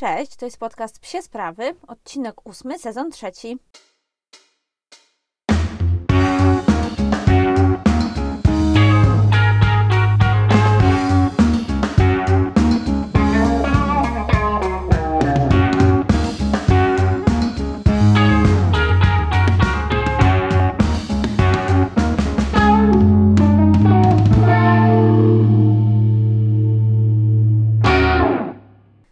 Cześć, to jest podcast Psie Sprawy, odcinek ósmy, sezon trzeci.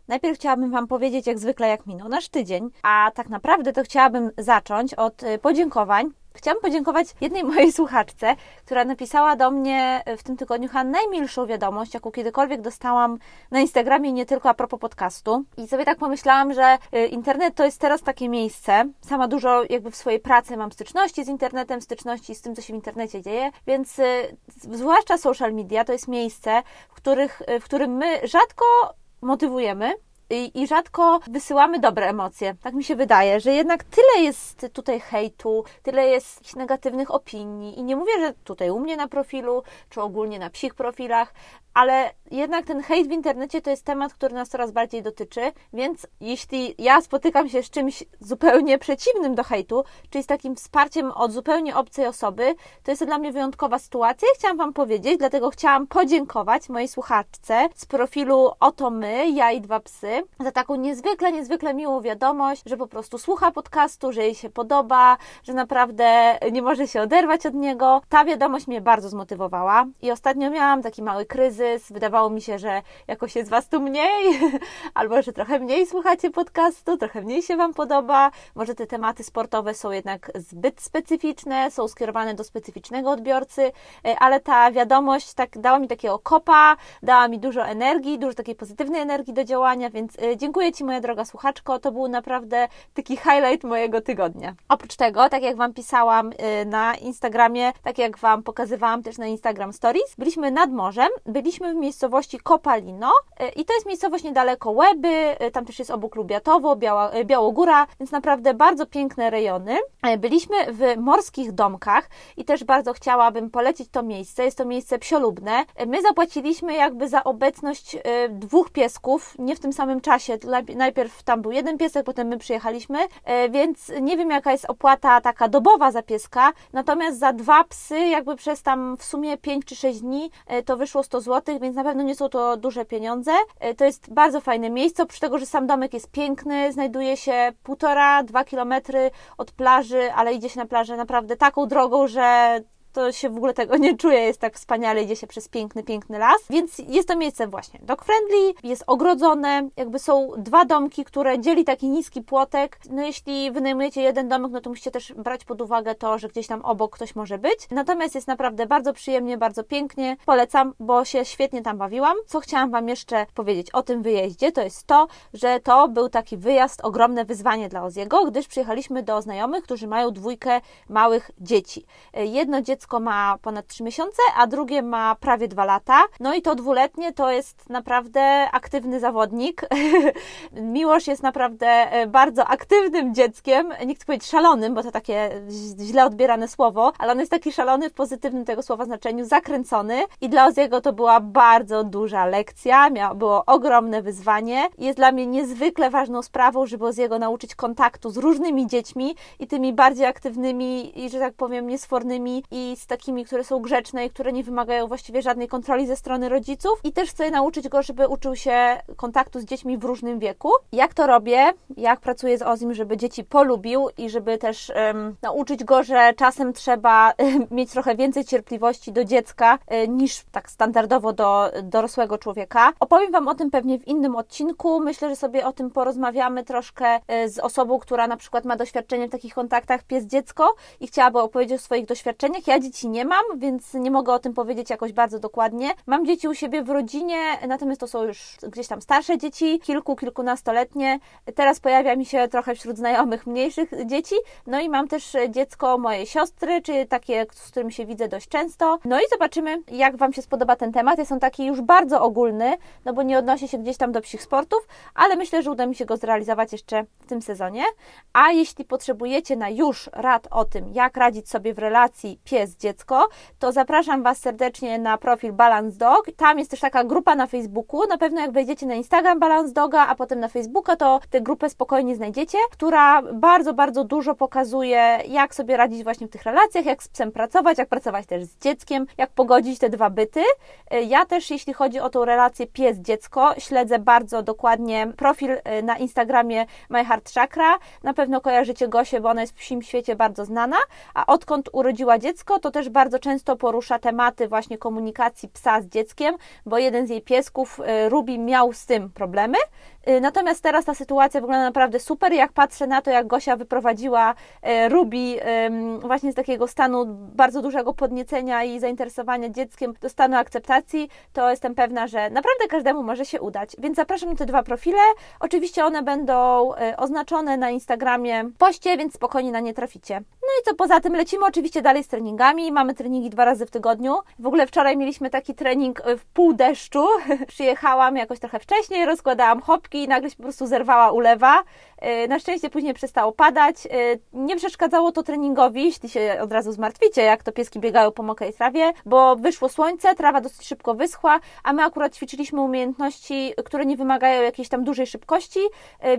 Najpierw chciałabym Wam powiedzieć, jak zwykle, jak minął nasz tydzień, a tak naprawdę to chciałabym zacząć od y, podziękowań. Chciałam podziękować jednej mojej słuchaczce, która napisała do mnie w tym tygodniu chyba najmilszą wiadomość, jaką kiedykolwiek dostałam na Instagramie, nie tylko a propos podcastu. I sobie tak pomyślałam, że y, internet to jest teraz takie miejsce. Sama dużo jakby w swojej pracy mam styczności z internetem, styczności z tym, co się w internecie dzieje, więc y, zwłaszcza social media to jest miejsce, w, których, w którym my rzadko motywujemy i, i, rzadko wysyłamy dobre emocje. Tak mi się wydaje, że jednak tyle jest tutaj hejtu, tyle jest negatywnych opinii. I nie mówię, że tutaj u mnie na profilu, czy ogólnie na psich profilach, ale jednak ten hejt w internecie to jest temat, który nas coraz bardziej dotyczy, więc jeśli ja spotykam się z czymś zupełnie przeciwnym do hejtu, czyli z takim wsparciem od zupełnie obcej osoby, to jest to dla mnie wyjątkowa sytuacja i chciałam Wam powiedzieć, dlatego chciałam podziękować mojej słuchaczce z profilu Oto My, ja i dwa psy, za taką niezwykle, niezwykle miłą wiadomość, że po prostu słucha podcastu, że jej się podoba, że naprawdę nie może się oderwać od niego. Ta wiadomość mnie bardzo zmotywowała i ostatnio miałam taki mały kryzys. Wydawało mi się, że jakoś jest Was tu mniej, albo że trochę mniej słuchacie podcastu, trochę mniej się Wam podoba. Może te tematy sportowe są jednak zbyt specyficzne, są skierowane do specyficznego odbiorcy, e, ale ta wiadomość tak dała mi takiego kopa, dała mi dużo energii, dużo takiej pozytywnej energii do działania, więc e, dziękuję Ci, moja droga słuchaczko. To był naprawdę taki highlight mojego tygodnia. Oprócz tego, tak jak Wam pisałam e, na Instagramie, tak jak Wam pokazywałam też na Instagram Stories, byliśmy nad morzem, byliśmy w miejscowości Kopalino e, i to jest miejscowość niedaleko Łeby, tam też jest obok Lubiatowo, Biała, Białogóra, więc naprawdę bardzo piękne rejony. Byliśmy w morskich domkach i też bardzo chciałabym polecić to miejsce. Jest to miejsce psiolubne. My zapłaciliśmy jakby za obecność dwóch piesków, nie w tym samym czasie. Najpierw tam był jeden piesek, potem my przyjechaliśmy, więc nie wiem jaka jest opłata taka dobowa za pieska, natomiast za dwa psy jakby przez tam w sumie 5 czy 6 dni to wyszło 100 zł więc na pewno nie są to duże pieniądze. E, to jest bardzo fajne miejsce, oprócz tego, że sam domek jest piękny, znajduje się półtora, dwa kilometry od plaży, ale idzie się na plażę naprawdę taką drogą, że to się w ogóle tego nie czuje, jest tak wspaniale, idzie się przez piękny, piękny las, więc jest to miejsce właśnie dog friendly, jest ogrodzone, jakby są dwa domki, które dzieli taki niski płotek, no jeśli wynajmujecie jeden domek, no to musicie też brać pod uwagę to, że gdzieś tam obok ktoś może być, natomiast jest naprawdę bardzo przyjemnie, bardzo pięknie, polecam, bo się świetnie tam bawiłam. Co chciałam Wam jeszcze powiedzieć o tym wyjeździe, to jest to, że to był taki wyjazd, ogromne wyzwanie dla Oziego, gdyż przyjechaliśmy do znajomych, którzy mają dwójkę małych dzieci. Jedno dziecko dziecko ma ponad 3 miesiące, a drugie ma prawie 2 lata. No i to dwuletnie to jest naprawdę aktywny zawodnik. Miłosz jest naprawdę e, bardzo aktywnym dzieckiem. Nie chcę powiedzieć szalonym, bo to takie źle odbierane słowo, ale on jest taki szalony w pozytywnym tego słowa znaczeniu, zakręcony. I dla Oziego to była bardzo duża lekcja, miało, było ogromne wyzwanie. Jest dla mnie niezwykle ważną sprawą, żeby Oziego nauczyć kontaktu z różnymi dziećmi i tymi bardziej aktywnymi i, że tak powiem, niesfornymi i z takimi, które są grzeczne i które nie wymagają właściwie żadnej kontroli ze strony rodziców. I też chcę nauczyć go, żeby uczył się kontaktu z dziećmi w różnym wieku. Jak to robię? Jak pracuję z Ozim, żeby dzieci polubił i żeby też um, nauczyć go, że czasem trzeba um, mieć trochę więcej cierpliwości do dziecka um, niż tak standardowo do dorosłego człowieka. Opowiem Wam o tym pewnie w innym odcinku. Myślę, że sobie o tym porozmawiamy troszkę e, z osobą, która na przykład ma doświadczenie w takich kontaktach pies-dziecko i chciałaby opowiedzieć o swoich doświadczeniach. Ja dzieci nie mam, więc nie mogę o tym powiedzieć jakoś bardzo dokładnie. Mam dzieci u siebie w rodzinie, natomiast to są już gdzieś tam starsze dzieci, kilku, kilkunastoletnie. Teraz pojawia mi się trochę wśród znajomych mniejszych dzieci. No i mam też dziecko mojej siostry, czyli takie, z którym się widzę dość często. No i zobaczymy, jak Wam się spodoba ten temat. Jest on taki już bardzo ogólny, no bo nie odnosi się gdzieś tam do psich sportów, ale myślę, że uda mi się go zrealizować jeszcze w tym sezonie. A jeśli potrzebujecie na już rad o tym, jak radzić sobie w relacji pies pies, dziecko, to zapraszam Was serdecznie na profil Balance Dog. Tam jest też taka grupa na Facebooku. Na pewno jak wejdziecie na Instagram Balance Doga, a potem na Facebooka, to tę grupę spokojnie znajdziecie, która bardzo, bardzo dużo pokazuje, jak sobie radzić właśnie w tych relacjach, jak z psem pracować, jak pracować też z dzieckiem, jak pogodzić te dwa byty. Ja też, jeśli chodzi o tą relację pies-dziecko, śledzę bardzo dokładnie profil y, na Instagramie My Heart Chakra. Na pewno kojarzycie Gosię, bo ona jest w psim świecie bardzo znana, a odkąd urodziła dziecko, to też bardzo często porusza tematy właśnie komunikacji psa z dzieckiem, bo jeden z jej piesków, y, Ruby, miał z tym problemy. Y, natomiast teraz ta sytuacja wygląda naprawdę super. Jak patrzę na to, jak Gosia wyprowadziła Ruby właśnie z takiego stanu bardzo dużego podniecenia i zainteresowania dzieckiem do stanu akceptacji, to jestem pewna, że naprawdę każdemu może się udać. Więc zapraszam na te dwa profile. Oczywiście one będą y, oznaczone na Instagramie w poście, więc spokojnie na nie traficie. No i co poza tym, lecimy oczywiście dalej z treningami. Mamy treningi dwa razy w tygodniu. W ogóle wczoraj mieliśmy taki trening y, w pół deszczu. Przyjechałam jakoś trochę wcześniej, rozkładałam hopki i nagle się po prostu zerwała ulewa. Y, na szczęście później przestało padać. Nie przeszkadzało to treningowi, jeśli się od razu zmartwicie, jak to pieski biegają po mokrej trawie, bo wyszło słońce, trawa dosyć szybko wyschła, a my akurat ćwiczyliśmy umiejętności, które nie wymagają jakiejś tam dużej szybkości,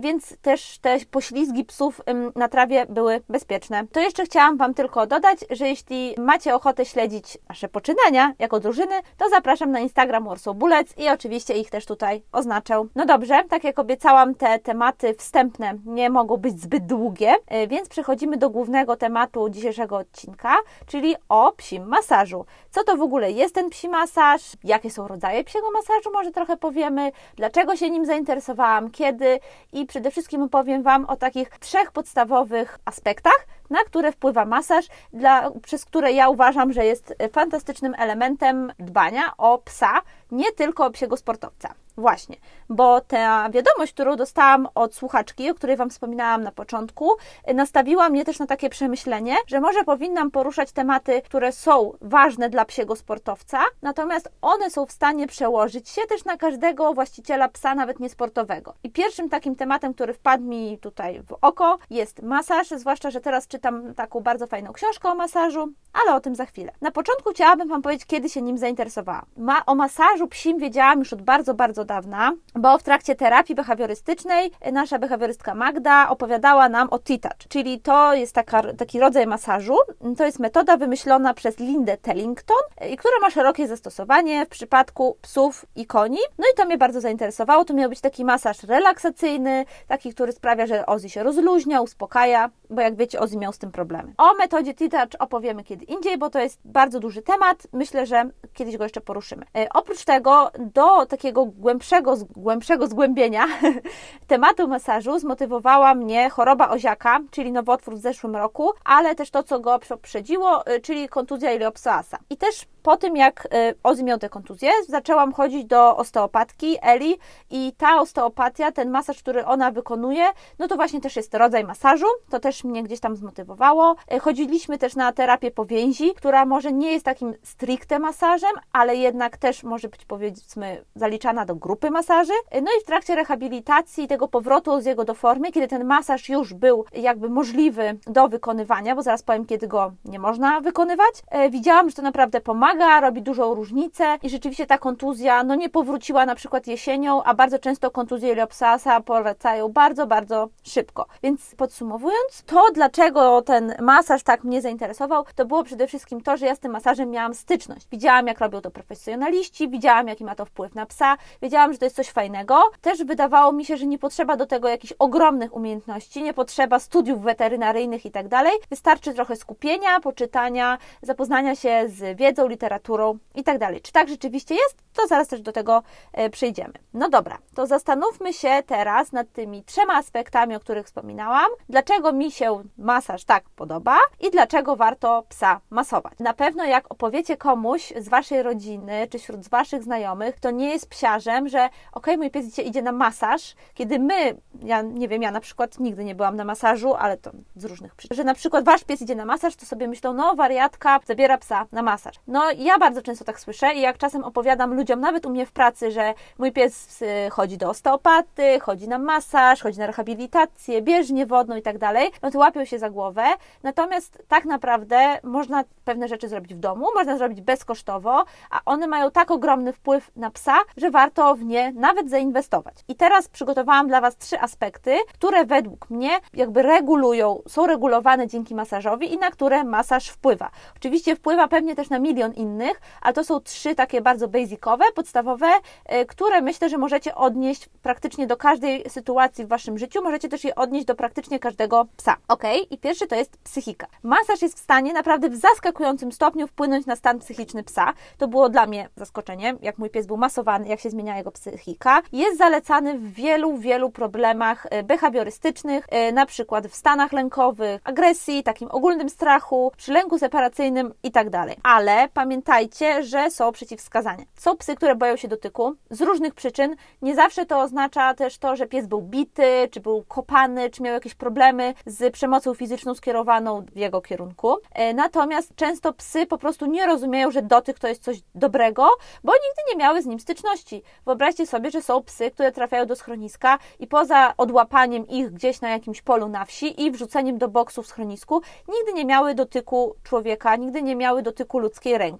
więc też te poślizgi psów na trawie były bezpieczne. To jeszcze chciałam Wam tylko dodać, że jeśli macie ochotę śledzić nasze poczynania jako drużyny, to zapraszam na Instagram Bullets i oczywiście ich też tutaj oznaczę. No dobrze, tak jak obiecałam, te tematy wstępne nie mogą być zbyt długie, e, więc przechodzimy do głównego tematu dzisiejszego odcinka, czyli o psim masażu. Co to w ogóle jest ten psi masaż? Jakie są rodzaje psiego masażu? Może trochę powiemy, dlaczego się nim zainteresowałam, kiedy i przede wszystkim opowiem Wam o takich trzech podstawowych aspektach, na które wpływa masaż, dla, przez które ja uważam, że jest fantastycznym elementem dbania o psa, nie tylko o psiego sportowca. Właśnie, bo ta wiadomość, którą dostałam od słuchaczki, o której Wam wspominałam na początku, nastawiła mnie też na takie przemyślenie, że może powinnam poruszać tematy, które są ważne dla psiego sportowca, natomiast one są w stanie przełożyć się też na każdego właściciela psa, nawet niesportowego. I pierwszym takim tematem, który wpadł mi tutaj w oko, jest masaż, zwłaszcza, że teraz czytam taką bardzo fajną książkę o masażu, ale o tym za chwilę. Na początku chciałabym Wam powiedzieć, kiedy się nim zainteresowałam. Ma, o masażu psim wiedziałam już od bardzo, bardzo dawna, bo w trakcie terapii behawiorystycznej nasza behawiorystka Magda opowiadała nam o T-Touch, czyli to jest taka, taki rodzaj masażu. To jest metoda wymyślona przez Lindę Tellington i która ma szerokie zastosowanie w przypadku psów i koni. No i to mnie bardzo zainteresowało. To miał być taki masaż relaksacyjny, taki, który sprawia, że Ozzy się rozluźnia, uspokaja, bo jak wiecie, Ozzy miał z tym problemy. O metodzie T-Touch opowiemy kiedy indziej, bo to jest bardzo duży temat. Myślę, że kiedyś go jeszcze poruszymy. E, oprócz tego, do takiego głębszego, głębszego zgłębienia tematu masażu zmotywowała mnie choroba oziaka, czyli nowotwór w zeszłym roku, ale też to, co go poprzedziło, e, czyli kontuzja iliopsoasa. I też po tym, jak y, Ozzy miał tę kontuzję, zaczęłam chodzić do osteopatki Eli i ta osteopatia, ten masaż, który ona wykonuje, no to właśnie też jest rodzaj masażu, to też mnie gdzieś tam zmotywowało. Y, chodziliśmy też na terapię powięzi, która może nie jest takim stricte masażem, ale jednak też może być powiedzmy zaliczana do grupy masaży. Y, no i w trakcie rehabilitacji tego powrotu z jego do formy, kiedy ten masaż już był jakby możliwy do wykonywania, bo zaraz powiem, kiedy go nie można wykonywać, widziałam, że to naprawdę pomaga pomaga, robi dużą różnicę i rzeczywiście ta kontuzja no nie powróciła na przykład jesienią, a bardzo często kontuzje Iliopsasa powracają bardzo, bardzo szybko. Więc podsumowując, to dlaczego ten masaż tak mnie zainteresował, to było przede wszystkim to, że ja z tym masażem miałam styczność. Widziałam, jak robią to profesjonaliści, widziałam, jaki ma to wpływ na psa, wiedziałam, że to jest coś fajnego. Też wydawało mi się, że nie potrzeba do tego jakichś ogromnych umiejętności, nie potrzeba studiów weterynaryjnych i tak dalej. Wystarczy trochę skupienia, poczytania, zapoznania się z wiedzą, i tak dalej. Czy tak rzeczywiście jest? To zaraz też do tego e, przejdziemy. No dobra, to zastanówmy się teraz nad tymi trzema aspektami, o których wspominałam. Dlaczego mi się masaż tak podoba i dlaczego warto psa masować? Na pewno jak opowiecie komuś z waszej rodziny czy wśród waszych znajomych, to nie jest psiarzem, że ok, mój pies idzie na masaż, kiedy my, ja nie wiem, ja na przykład nigdy nie byłam na masażu, ale to z różnych przyczyn, że na przykład wasz pies idzie na masaż, to sobie myślą, no wariatka zabiera psa na masaż. No ja bardzo często tak słyszę i jak czasem opowiadam ludziom, nawet u mnie w pracy, że mój pies y, chodzi do osteopaty, chodzi na masaż, chodzi na rehabilitację, bieżnię wodną i tak dalej, no to łapią się za głowę. Natomiast tak naprawdę można pewne rzeczy zrobić w domu, można zrobić bezkosztowo, a one mają tak ogromny wpływ na psa, że warto w nie nawet zainwestować. I teraz przygotowałam dla Was trzy aspekty, które według mnie jakby regulują, są regulowane dzięki masażowi i na które masaż wpływa. Oczywiście wpływa pewnie też na milion innych, ale to są trzy takie bardzo basicowe, podstawowe, e, które myślę, że możecie odnieść praktycznie do każdej sytuacji w Waszym życiu, możecie też je odnieść do praktycznie każdego psa. Ok? I pierwszy to jest psychika. Masaż jest w stanie naprawdę w zaskakującym stopniu wpłynąć na stan psychiczny psa. To było dla mnie zaskoczenie, jak mój pies był masowany, jak się zmienia jego psychika. Jest zalecany w wielu, wielu problemach e, behawiorystycznych, e, na przykład w stanach lękowych, agresji, takim ogólnym strachu, przy lęku separacyjnym i tak dalej. Ale pamiętajcie, że są przeciwwskazania. Są psy, które boją się dotyku z różnych przyczyn. Nie zawsze to oznacza też to, że pies był bity, czy był kopany, czy miał jakieś problemy z przemocą fizyczną skierowaną w jego kierunku. E, natomiast często psy po prostu nie rozumieją, że dotyk to jest coś dobrego, bo nigdy nie miały z nim styczności. Wyobraźcie sobie, że są psy, które trafiają do schroniska i poza odłapaniem ich gdzieś na jakimś polu na wsi i wrzuceniem do boksu w schronisku, nigdy nie miały dotyku człowieka, nigdy nie miały dotyku ludzkiej ręki.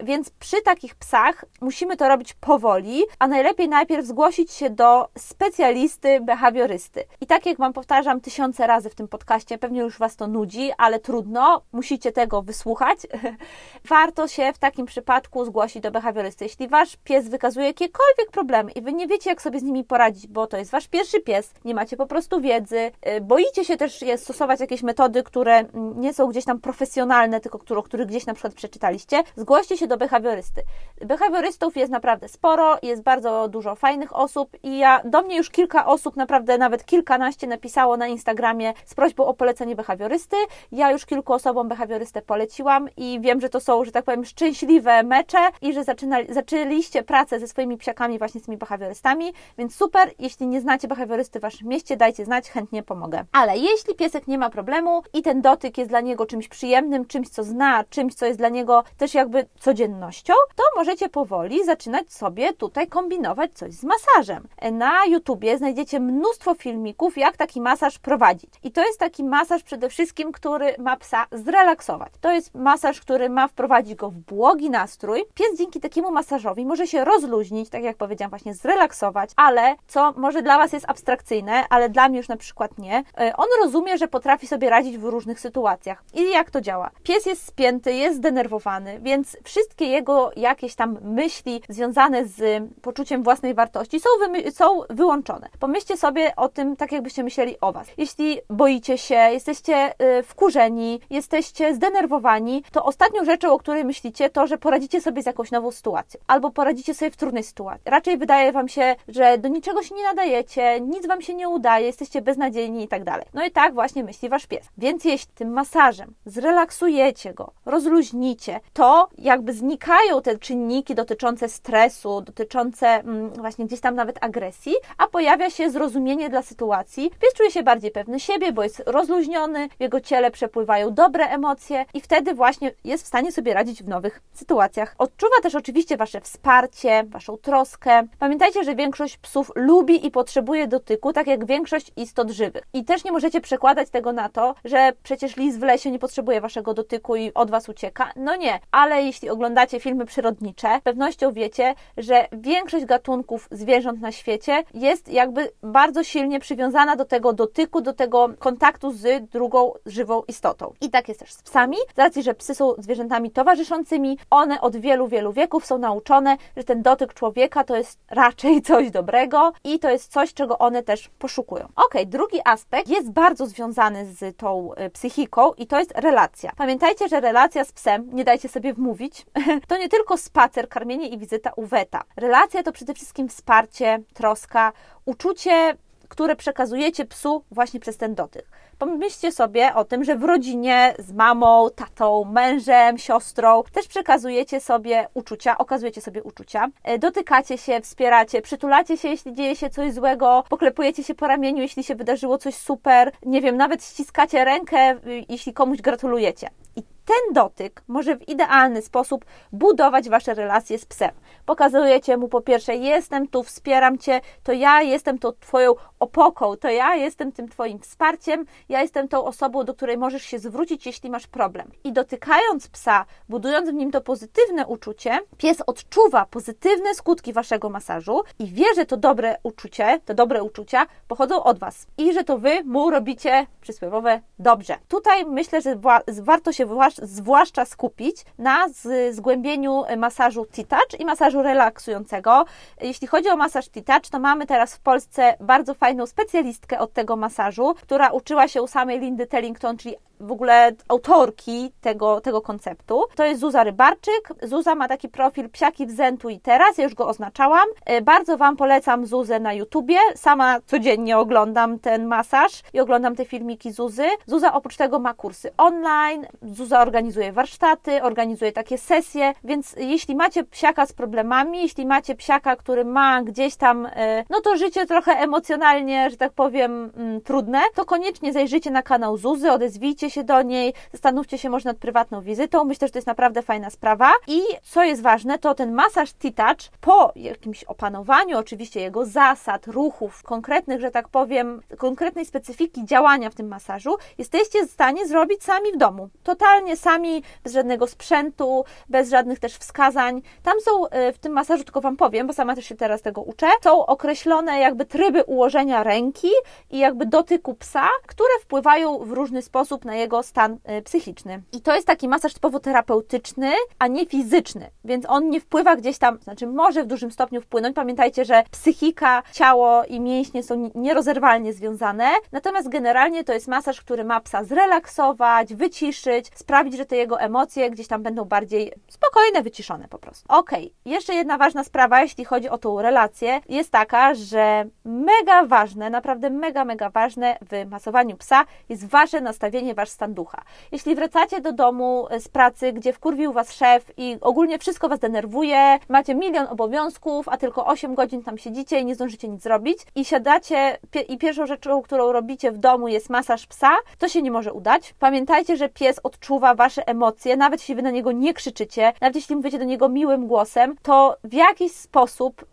Więc przy takich psach musimy to robić powoli, a najlepiej najpierw zgłosić się do specjalisty, behawiorysty. I tak jak Wam powtarzam tysiące razy w tym podcaście, pewnie już Was to nudzi, ale trudno, musicie tego wysłuchać. Warto się w takim przypadku zgłosić do behawiorysty. Jeśli Wasz pies wykazuje jakiekolwiek problemy i Wy nie wiecie, jak sobie z nimi poradzić, bo to jest Wasz pierwszy pies, nie macie po prostu wiedzy, y, boicie się też stosować jakieś metody, które nie są gdzieś tam profesjonalne, tylko które, o których gdzieś na przykład przeczytaliście, zgłoście się do behawiorysty. Behawiorystów jest naprawdę sporo, jest bardzo dużo fajnych osób i ja, do mnie już kilka osób, naprawdę nawet kilkanaście napisało na Instagramie z prośbą o polecenie behawiorysty. Ja już kilku osobom behawiorystę poleciłam i wiem, że to są, że tak powiem, szczęśliwe mecze i że zaczynali, zaczęliście pracę ze swoimi psiakami właśnie z tymi behawiorystami, więc super, jeśli nie znacie behawiorysty w Waszym mieście, dajcie znać, chętnie pomogę. Ale jeśli piesek nie ma problemu i ten dotyk jest dla niego czymś przyjemnym, czymś, co zna, czymś, co jest dla niego też jakby codziennością, to możecie powoli zaczynać sobie tutaj kombinować coś z masażem. Na YouTubie znajdziecie mnóstwo filmików, jak taki masaż prowadzić. I to jest taki masaż przede wszystkim, który ma psa zrelaksować. To jest masaż, który ma wprowadzić go w błogi nastrój. Pies dzięki takiemu masażowi może się rozluźnić, tak jak powiedziałam, właśnie zrelaksować, ale co może dla Was jest abstrakcyjne, ale dla mnie już na przykład nie, e, on rozumie, że potrafi sobie radzić w różnych sytuacjach. I jak to działa? Pies jest spięty, jest zdenerwowany, więc wszystkie jego jakieś tam myśli związane z poczuciem własnej wartości są, są wyłączone. Pomyślcie sobie o tym, tak jakbyście myśleli o Was. Jeśli boicie się, jesteście y, wkurzeni, jesteście zdenerwowani, to ostatnią rzeczą, o której myślicie, to, że poradzicie sobie z jakąś nową sytuacją, albo poradzicie sobie w trudnej sytuacji. Raczej wydaje Wam się, że do niczego się nie nadajecie, nic Wam się nie udaje, jesteście beznadziejni i tak dalej. No i tak właśnie myśli Wasz pies. Więc jeśli tym masażem zrelaksujecie go, rozluźnicie, to jakby znikają te czynniki dotyczące stresu, dotyczące mm, właśnie gdzieś tam nawet agresji, a pojawia się zrozumienie dla sytuacji. Pies czuje się bardziej pewny siebie, bo jest rozluźniony, w jego ciele przepływają dobre emocje i wtedy właśnie jest w stanie sobie radzić w nowych sytuacjach. Odczuwa też oczywiście Wasze wsparcie, Waszą troskę. Pamiętajcie, że większość psów lubi i potrzebuje dotyku, tak jak większość istot żywych. I też nie możecie przekładać tego na to, że przecież lis w lesie nie potrzebuje Waszego dotyku i od Was ucieka. No nie, ale jeśli oglądacie filmy przyrodnicze, pewnością wiecie, że większość gatunków zwierząt na świecie jest jakby bardzo silnie przywiązana do tego dotyku, do tego kontaktu z drugą żywą istotą. I tak jest też z psami, z racji, że psy są zwierzętami towarzyszącymi, one od wielu, wielu wieków są nauczone, że ten dotyk człowieka to jest raczej coś dobrego i to jest coś, czego one też poszukują. Ok, drugi aspekt jest bardzo związany z tą y, psychiką i to jest relacja. Pamiętajcie, że relacja z psem, nie dajcie sobie wmówić, to nie tylko spacer, karmienie i wizyta u weta. Relacja to przede wszystkim wsparcie, troska, uczucie, które przekazujecie psu właśnie przez ten dotyk. Pomyślcie sobie o tym, że w rodzinie z mamą, tatą, mężem, siostrą też przekazujecie sobie uczucia, okazujecie sobie uczucia, e, dotykacie się, wspieracie, przytulacie się, jeśli dzieje się coś złego, poklepujecie się po ramieniu, jeśli się wydarzyło coś super, nie wiem, nawet ściskacie rękę, jeśli komuś gratulujecie. I ten dotyk może w idealny sposób budować Wasze relacje z psem. Pokazujecie mu po pierwsze, jestem tu, wspieram Cię, to ja jestem tą Twoją opoką, to ja jestem tym Twoim wsparciem, ja jestem tą osobą, do której możesz się zwrócić, jeśli masz problem. I dotykając psa, budując w nim to pozytywne uczucie, pies odczuwa pozytywne skutki Waszego masażu i wie, że to dobre uczucie, te dobre uczucia pochodzą od Was i że to Wy mu robicie przysłowiowe dobrze. Tutaj myślę, że warto się zwłaszcza skupić na zgłębieniu masażu T-Touch i masażu relaksującego. Jeśli chodzi o masaż T-Touch, to mamy teraz w Polsce bardzo fajną specjalistkę od tego masażu, która uczyła się u samej Lindy Tellington, czyli w ogóle autorki tego, tego konceptu. To jest Zuza Rybarczyk. Zuza ma taki profil Psiaki w Zentu i teraz, ja już go oznaczałam. E, bardzo Wam polecam Zuzę na YouTubie. Sama codziennie oglądam ten masaż i oglądam te filmiki Zuzy. Zuza oprócz tego ma kursy online, Zuza organizuje warsztaty, organizuje takie sesje, więc jeśli macie psiaka z problemami, jeśli macie psiaka, który ma gdzieś tam, e, no to życie trochę emocjonalnie, że tak powiem, mm, trudne, to koniecznie zajrzyjcie na kanał Zuzy, odezwijcie się do niej, zastanówcie się może nad prywatną wizytą. Myślę, że to jest naprawdę fajna sprawa. I co jest ważne, to ten masaż T-Touch po jakimś opanowaniu, oczywiście jego zasad, ruchów, konkretnych, że tak powiem, konkretnej specyfiki działania w tym masażu, jesteście w stanie zrobić sami w domu. Totalnie sami, bez żadnego sprzętu, bez żadnych też wskazań. Tam są e, w tym masażu, tylko Wam powiem, bo sama też się teraz tego uczę, są określone jakby tryby ułożenia ręki i jakby dotyku psa, które wpływają w różny sposób na jego stan y, psychiczny. I to jest taki masaż typowo terapeutyczny, a nie fizyczny, więc on nie wpływa gdzieś tam, znaczy może w dużym stopniu wpłynąć. Pamiętajcie, że psychika, ciało i mięśnie są nierozerwalnie związane, natomiast generalnie to jest masaż, który ma psa zrelaksować, wyciszyć, sprawić, że te jego emocje gdzieś tam będą bardziej spokojne, wyciszone po prostu. Ok, jeszcze jedna ważna sprawa, jeśli chodzi o tą relację, jest taka, że mega ważne, naprawdę mega, mega ważne w masowaniu psa jest wasze nastawienie, wasz stan ducha. Jeśli wracacie do domu z pracy, gdzie wkurwił was szef i ogólnie wszystko was denerwuje, macie milion obowiązków, a tylko 8 godzin tam siedzicie i nie zdążycie nic zrobić i siadacie i pierwszą rzeczą, którą robicie w domu jest masaż psa, to się nie może udać. Pamiętajcie, że pies odczuwa wasze emocje, nawet jeśli wy na niego nie krzyczycie, nawet jeśli mówicie do niego miłym głosem, to w jakiś sposób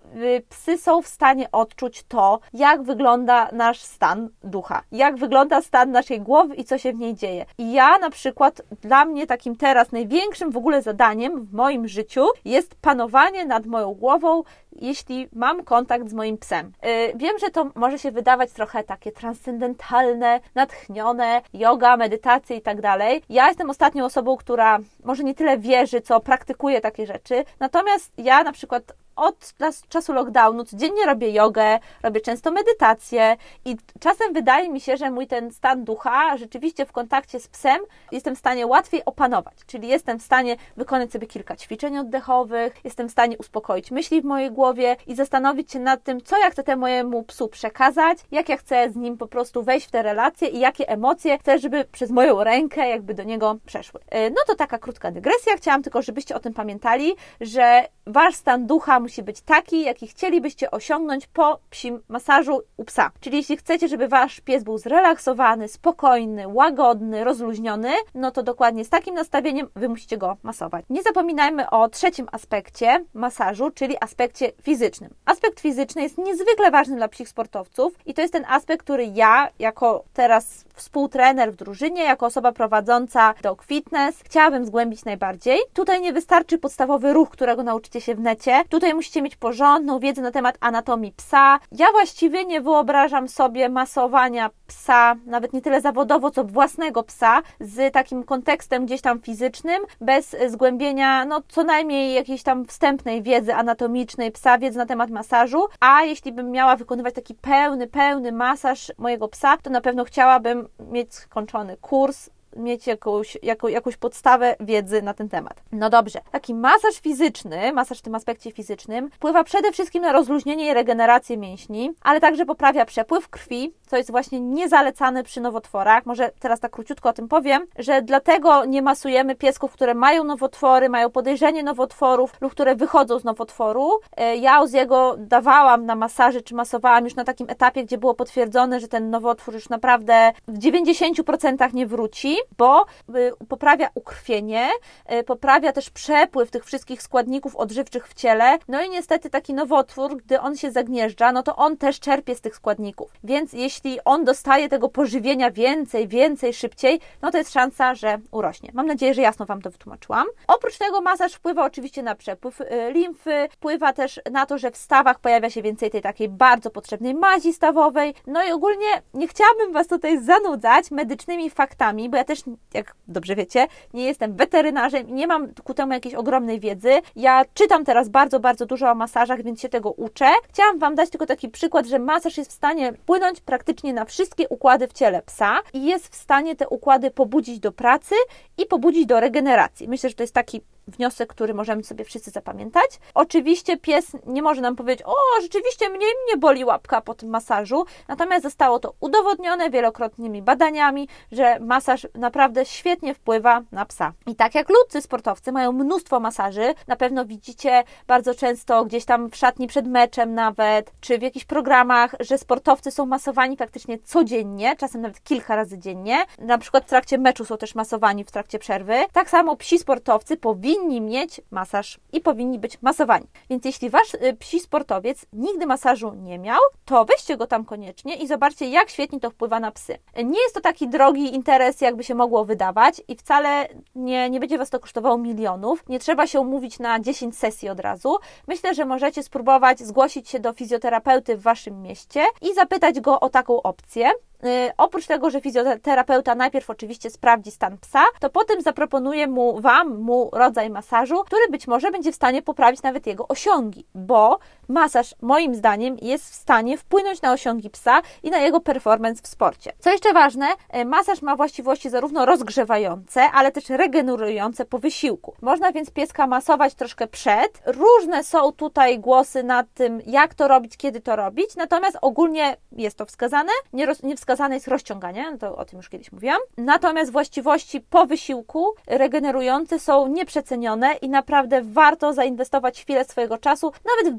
psy są w stanie odczuć to, jak wygląda nasz stan ducha, jak wygląda stan naszej głowy i co się w niej dzieje. I ja na przykład, dla mnie takim teraz największym w ogóle zadaniem w moim życiu jest panowanie nad moją głową, jeśli mam kontakt z moim psem. Yy, wiem, że to może się wydawać trochę takie transcendentalne, natchnione, yoga, medytacje i tak dalej. Ja jestem ostatnią osobą, która może nie tyle wierzy, co praktykuje takie rzeczy. Natomiast ja na przykład od czasu lockdownu codziennie robię jogę, robię często medytację i czasem wydaje mi się, że mój ten stan ducha rzeczywiście w kontakcie z psem jestem w stanie łatwiej opanować, czyli jestem w stanie wykonać sobie kilka ćwiczeń oddechowych, jestem w stanie uspokoić myśli w mojej głowie i zastanowić się nad tym, co ja chcę temu mojemu psu przekazać, jak ja chcę z nim po prostu wejść w te relacje i jakie emocje chcę, żeby przez moją rękę jakby do niego przeszły. E, no to taka krótka dygresja, chciałam tylko, żebyście o tym pamiętali, że wasz stan ducha musi być taki, jaki chcielibyście osiągnąć po psim masażu u psa. Czyli jeśli chcecie, żeby wasz pies był zrelaksowany, spokojny, łagodny, rozluźniony, no to dokładnie z takim nastawieniem wy musicie go masować. Nie zapominajmy o trzecim aspekcie masażu, czyli aspekcie fizycznym. Aspekt fizyczny jest niezwykle ważny dla psich sportowców i to jest ten aspekt, który ja, jako teraz współtrener w drużynie, jako osoba prowadząca dog fitness, chciałabym zgłębić najbardziej. Tutaj nie wystarczy podstawowy ruch, którego nauczycie się w necie. Tutaj musicie mieć porządną wiedzę na temat anatomii psa. Ja właściwie nie wyobrażam sobie masowania psa, nawet nie tyle zawodowo, co własnego psa, z takim kontekstem gdzieś tam fizycznym, bez zgłębienia, no co najmniej jakiejś tam wstępnej wiedzy anatomicznej psa, wiedzy na temat masażu, a jeśli bym miała wykonywać taki pełny, pełny masaż mojego psa, to na pewno chciałabym mieć skończony kurs mieć jakąś, jaką, jakąś podstawę wiedzy na ten temat. No dobrze, taki masaż fizyczny, masaż w tym aspekcie fizycznym, wpływa przede wszystkim na rozluźnienie i regenerację mięśni, ale także poprawia przepływ krwi, co jest właśnie niezalecane przy nowotworach. Może teraz tak króciutko o tym powiem, że dlatego nie masujemy piesków, które mają nowotwory, mają podejrzenie nowotworów lub które wychodzą z nowotworu. E, ja z jego dawałam na masaży, czy masowałam już na takim etapie, gdzie było potwierdzone, że ten nowotwór już naprawdę w 90% nie wróci bo y, poprawia ukrwienie, y, poprawia też przepływ tych wszystkich składników odżywczych w ciele. No i niestety taki nowotwór, gdy on się zagnieżdża, no to on też czerpie z tych składników. Więc jeśli on dostaje tego pożywienia więcej, więcej, szybciej, no to jest szansa, że urośnie. Mam nadzieję, że jasno Wam to wytłumaczyłam. Oprócz tego masaż wpływa oczywiście na przepływ y, limfy, wpływa też na to, że w stawach pojawia się więcej tej takiej bardzo potrzebnej mazi stawowej. No i ogólnie nie chciałabym Was tutaj zanudzać medycznymi faktami, bo ja też, jak dobrze wiecie, nie jestem weterynarzem i nie mam ku temu jakiejś ogromnej wiedzy. Ja czytam teraz bardzo, bardzo dużo o masażach, więc się tego uczę. Chciałam Wam dać tylko taki przykład, że masaż jest w stanie wpłynąć praktycznie na wszystkie układy w ciele psa i jest w stanie te układy pobudzić do pracy i pobudzić do regeneracji. Myślę, że to jest taki wniosek, który możemy sobie wszyscy zapamiętać. Oczywiście pies nie może nam powiedzieć, o, rzeczywiście mniej mnie boli łapka po tym masażu, natomiast zostało to udowodnione wielokrotnymi badaniami, że masaż naprawdę świetnie wpływa na psa. I tak jak ludcy sportowcy mają mnóstwo masaży, na pewno widzicie bardzo często gdzieś tam w szatni przed meczem nawet, czy w jakichś programach, że sportowcy są masowani praktycznie codziennie, czasem nawet kilka razy dziennie. Na przykład w trakcie meczu są też masowani w trakcie przerwy. Tak samo psi sportowcy powinni powinni mieć masaż i powinni być masowani. Więc jeśli wasz y, psi sportowiec nigdy masażu nie miał, to weźcie go tam koniecznie i zobaczcie, jak świetnie to wpływa na psy. Nie jest to taki drogi interes, jakby się mogło wydawać i wcale nie, nie będzie was to kosztowało milionów. Nie trzeba się umówić na 10 sesji od razu. Myślę, że możecie spróbować zgłosić się do fizjoterapeuty w waszym mieście i zapytać go o taką opcję. Y, oprócz tego, że fizjoterapeuta najpierw oczywiście sprawdzi stan psa, to potem zaproponuje mu, Wam, mu rodzaj masażu, który być może będzie w stanie poprawić nawet jego osiągi, bo masaż moim zdaniem jest w stanie wpłynąć na osiągi psa i na jego performance w sporcie. Co jeszcze ważne, y, masaż ma właściwości zarówno rozgrzewające, ale też regenerujące po wysiłku. Można więc pieska masować troszkę przed. Różne są tutaj głosy nad tym, jak to robić, kiedy to robić, natomiast ogólnie jest to wskazane, nie, roz, nie wskazane jest rozciąganie, no to o tym już kiedyś mówiłam. Natomiast właściwości po wysiłku regenerujące są nieprzecenione i naprawdę warto zainwestować chwilę swojego czasu, nawet w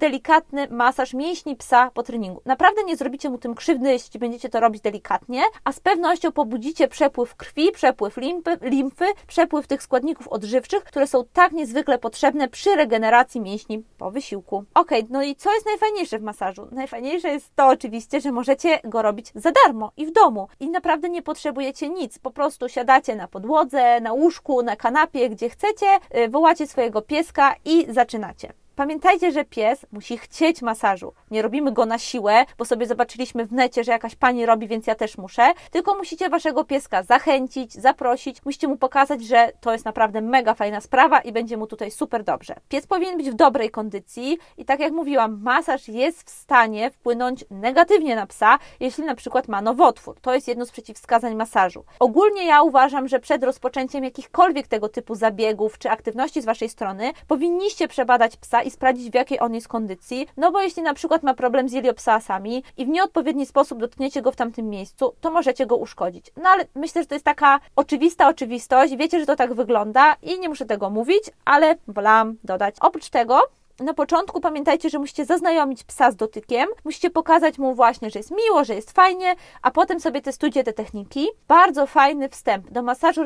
delikatny masaż mięśni psa po treningu. Naprawdę nie zrobicie mu tym krzywdy, jeśli będziecie to robić delikatnie, a z pewnością pobudzicie przepływ krwi, przepływ limfy, limfy przepływ tych składników odżywczych, które są tak niezwykle potrzebne przy regeneracji mięśni po wysiłku. Ok, no i co jest najfajniejsze w masażu? Najfajniejsze jest to oczywiście, że możecie go robić za darmo i w domu. I naprawdę nie potrzebujecie nic. Po prostu siadacie na podłodze, na łóżku, na kanapie, gdzie chcecie, y, wołacie swojego pieska i zaczynacie. Pamiętajcie, że pies musi chcieć masażu. Nie robimy go na siłę, bo sobie zobaczyliśmy w necie, że jakaś pani robi, więc ja też muszę. Tylko musicie waszego pieska zachęcić, zaprosić, musicie mu pokazać, że to jest naprawdę mega fajna sprawa i będzie mu tutaj super dobrze. Pies powinien być w dobrej kondycji i tak jak mówiłam, masaż jest w stanie wpłynąć negatywnie na psa, jeśli na przykład ma nowotwór. To jest jedno z przeciwwskazań masażu. Ogólnie ja uważam, że przed rozpoczęciem jakichkolwiek tego typu zabiegów czy aktywności z waszej strony powinniście przebadać psa i sprawdzić, w jakiej on jest kondycji. No bo jeśli na przykład ma problem z iliopsasami i w nieodpowiedni sposób dotkniecie go w tamtym miejscu, to możecie go uszkodzić. No ale myślę, że to jest taka oczywista oczywistość. Wiecie, że to tak wygląda i nie muszę tego mówić, ale wolałam dodać. Oprócz tego, na początku pamiętajcie, że musicie zaznajomić psa z dotykiem, musicie pokazać mu właśnie, że jest miło, że jest fajnie, a potem sobie testujcie te techniki. Bardzo fajny wstęp do masażu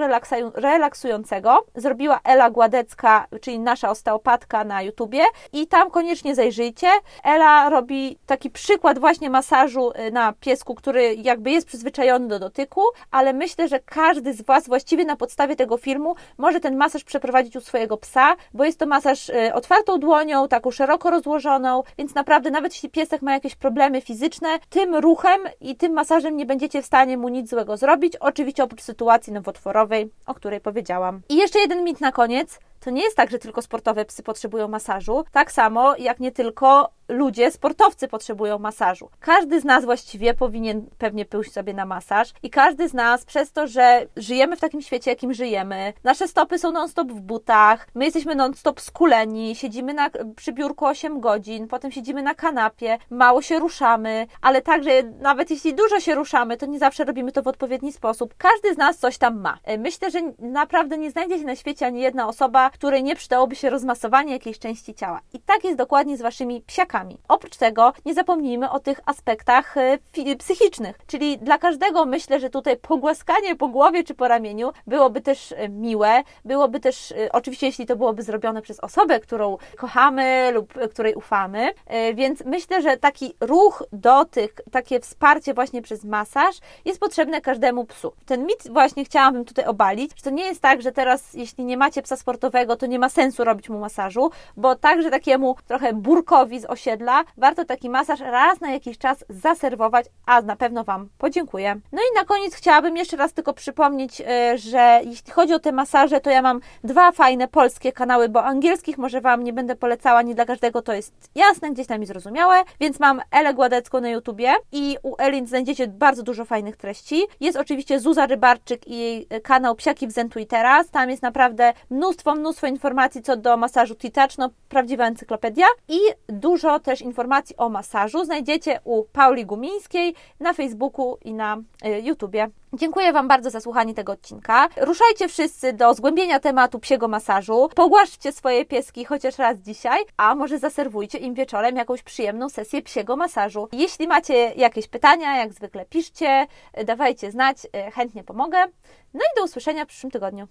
relaksującego zrobiła Ela Gładecka, czyli nasza osteopatka na YouTubie i tam koniecznie zajrzyjcie. Ela robi taki przykład właśnie masażu y, na piesku, który jakby jest przyzwyczajony do dotyku, ale myślę, że każdy z Was właściwie na podstawie tego filmu może ten masaż przeprowadzić u swojego psa, bo jest to masaż y, otwartą dłonią, taką szeroko rozłożoną, więc naprawdę nawet jeśli piesek ma jakieś problemy fizyczne, tym ruchem i tym masażem nie będziecie w stanie mu nic złego zrobić, oczywiście oprócz sytuacji nowotworowej, o której powiedziałam. I jeszcze jeden mit na koniec. To nie jest tak, że tylko sportowe psy potrzebują masażu, tak samo jak nie tylko ludzie, sportowcy potrzebują masażu. Każdy z nas właściwie powinien pewnie pójść sobie na masaż i każdy z nas przez to, że żyjemy w takim świecie, jakim żyjemy, nasze stopy są non-stop w butach, my jesteśmy non-stop skuleni, siedzimy na, przy biurku 8 godzin, potem siedzimy na kanapie, mało się ruszamy, ale także nawet jeśli dużo się ruszamy, to nie zawsze robimy to w odpowiedni sposób. Każdy z nas coś tam ma. Myślę, że naprawdę nie znajdzie się na świecie ani jedna osoba, której nie przydałoby się rozmasowanie jakiejś części ciała. I tak jest dokładnie z waszymi psiakami. Oprócz tego nie zapomnijmy o tych aspektach e, psychicznych, czyli dla każdego myślę, że tutaj pogłaskanie po głowie czy po ramieniu byłoby też e, miłe, byłoby też, oczywiście jeśli to byłoby zrobione przez osobę, którą kochamy lub której ufamy, więc myślę, że taki ruch, dotyk, takie wsparcie właśnie przez masaż jest potrzebne każdemu psu. Ten mit właśnie chciałabym tutaj obalić, że to nie jest tak, że teraz jeśli nie macie psa sportowego, to nie ma sensu robić mu masażu, bo także takiemu trochę burkowi z osiedla warto taki masaż raz na jakiś czas zaserwować, a na pewno Wam podziękuję. No i na koniec chciałabym jeszcze raz tylko przypomnieć, e, że jeśli chodzi o te masaże, to ja mam dwa fajne polskie kanały, bo angielskich może Wam nie będę polecała, nie dla każdego to jest jasne, gdzieś tam i zrozumiałe, więc mam Elę Gładecką na YouTubie i u Elin znajdziecie bardzo dużo fajnych treści. Jest oczywiście Zuza Rybarczyk i jej kanał Psiaki w Zentu i Teraz. Tam jest naprawdę mnóstwo, mnóstwo informacji co do masażu T-Touch, no prawdziwa encyklopedia i dużo też informacji o masażu znajdziecie u Pauli Gumińskiej na Facebooku i na y, YouTubie. Dziękuję Wam bardzo za słuchanie tego odcinka. Ruszajcie wszyscy do zgłębienia tematu psiego masażu. Pogłaszczcie swoje pieski chociaż raz dzisiaj, a może zaserwujcie im wieczorem jakąś przyjemną sesję psiego masażu. Jeśli macie jakieś pytania, jak zwykle piszcie, dawajcie znać, y, chętnie pomogę. No i do usłyszenia w przyszłym tygodniu.